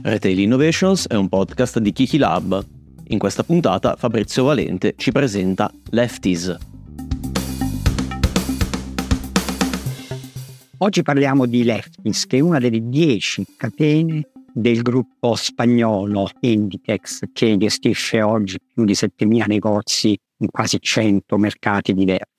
Retail Innovations è un podcast di Kiki Lab. In questa puntata Fabrizio Valente ci presenta Lefties. Oggi parliamo di Lefties, che è una delle dieci catene del gruppo spagnolo Inditex che gestisce oggi più di 7.000 negozi in quasi 100 mercati diversi.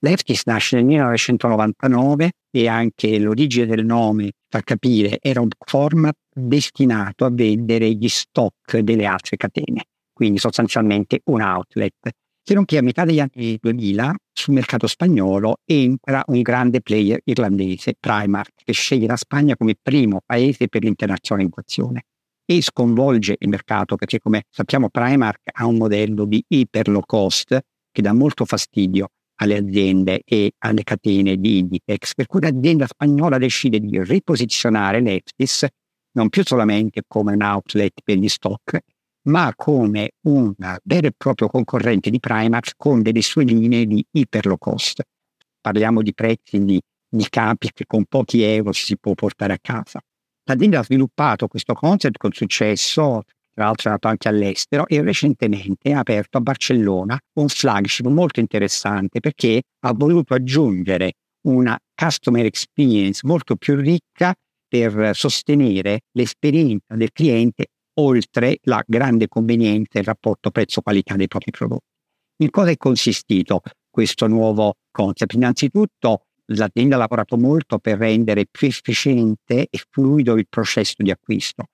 Lefties nasce nel 1999 e anche l'origine del nome fa capire era un format destinato a vendere gli stock delle altre catene, quindi sostanzialmente un outlet. Se non che a metà degli anni 2000 sul mercato spagnolo entra un grande player irlandese, Primark, che sceglie la Spagna come primo paese per l'internazionalizzazione e sconvolge il mercato perché come sappiamo Primark ha un modello di iper low cost che dà molto fastidio alle aziende e alle catene di Inditex, per cui l'azienda spagnola decide di riposizionare Leftis non più solamente come un outlet per gli stock, ma come un vero e proprio concorrente di Primark con delle sue linee di iper low cost. Parliamo di prezzi di, di capi che con pochi euro si può portare a casa. L'azienda ha sviluppato questo concept con successo, tra l'altro è andato anche all'estero e recentemente ha aperto a Barcellona un flagship molto interessante perché ha voluto aggiungere una customer experience molto più ricca per sostenere l'esperienza del cliente oltre la grande convenienza e il rapporto prezzo-qualità dei propri prodotti. In cosa è consistito questo nuovo concept? Innanzitutto l'azienda ha lavorato molto per rendere più efficiente e fluido il processo di acquisto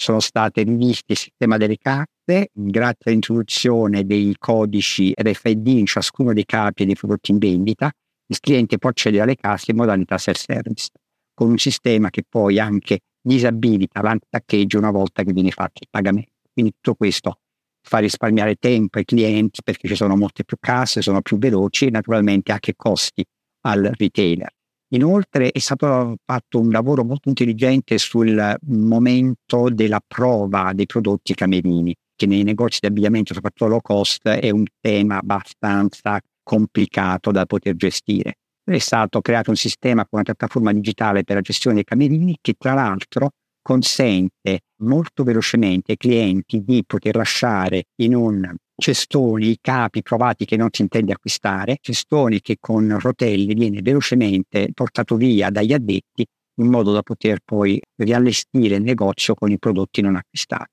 sono state riviste il sistema delle carte grazie all'introduzione dei codici RFID in ciascuno dei capi e dei prodotti in vendita. Il cliente può accedere alle casse in modalità self-service, con un sistema che poi anche disabilita l'antitaccheggio una volta che viene fatto il pagamento. Quindi tutto questo fa risparmiare tempo ai clienti perché ci sono molte più casse, sono più veloci e naturalmente anche costi al retailer. Inoltre è stato fatto un lavoro molto intelligente sul momento della prova dei prodotti camerini, che nei negozi di abbigliamento, soprattutto low cost, è un tema abbastanza complicato da poter gestire. È stato creato un sistema con una piattaforma digitale per la gestione dei camerini che tra l'altro consente molto velocemente ai clienti di poter lasciare in un cestoni, capi provati che non si intende acquistare, cestoni che con rotelli viene velocemente portato via dagli addetti in modo da poter poi riallestire il negozio con i prodotti non acquistati.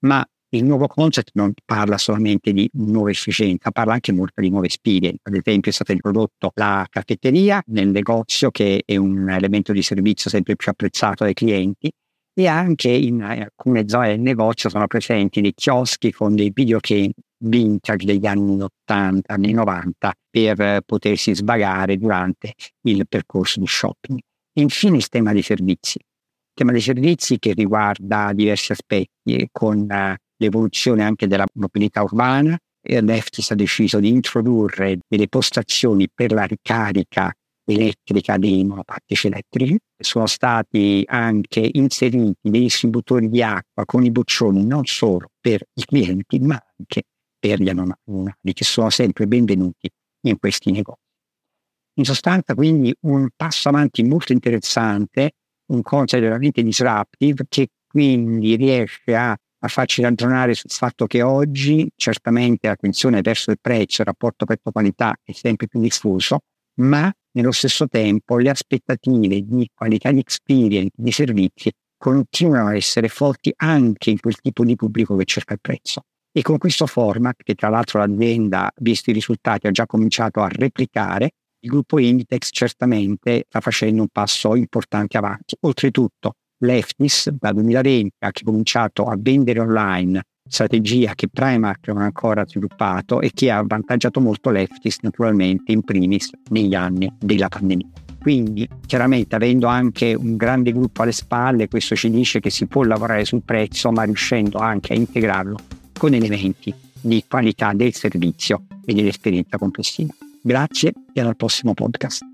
Ma il nuovo concept non parla solamente di nuova efficienza, parla anche molto di nuove spie. Ad esempio è stato introdotto la caffetteria nel negozio che è un elemento di servizio sempre più apprezzato dai clienti e anche in alcune zone del negozio sono presenti dei chioschi con dei videogame vintage degli anni 80, anni 90 per potersi svagare durante il percorso di shopping. Infine il tema dei servizi. Il tema dei servizi che riguarda diversi aspetti con uh, l'evoluzione anche della mobilità urbana. Leftis ha deciso di introdurre delle postazioni per la ricarica elettrica dei monopattini elettrici. Sono stati anche inseriti dei distributori di acqua con i boccioni non solo per i clienti ma anche per gli animali che sono sempre benvenuti in questi negozi. In sostanza quindi un passo avanti molto interessante, un concept veramente disruptive che quindi riesce a, a farci ragionare sul fatto che oggi certamente l'attenzione verso il prezzo, il rapporto prezzo-qualità è sempre più diffuso, ma nello stesso tempo le aspettative di qualità di experience, di servizi continuano a essere forti anche in quel tipo di pubblico che cerca il prezzo. E con questo format, che tra l'altro l'azienda, visti i risultati, ha già cominciato a replicare, il gruppo Inditex certamente sta facendo un passo importante avanti. Oltretutto, Leftis dal 2020 ha cominciato a vendere online, strategia che Primark non ha ancora sviluppato e che ha avvantaggiato molto Leftis naturalmente in primis negli anni della pandemia. Quindi chiaramente avendo anche un grande gruppo alle spalle, questo ci dice che si può lavorare sul prezzo ma riuscendo anche a integrarlo con elementi di qualità del servizio e dell'esperienza complessiva. Grazie e al prossimo podcast.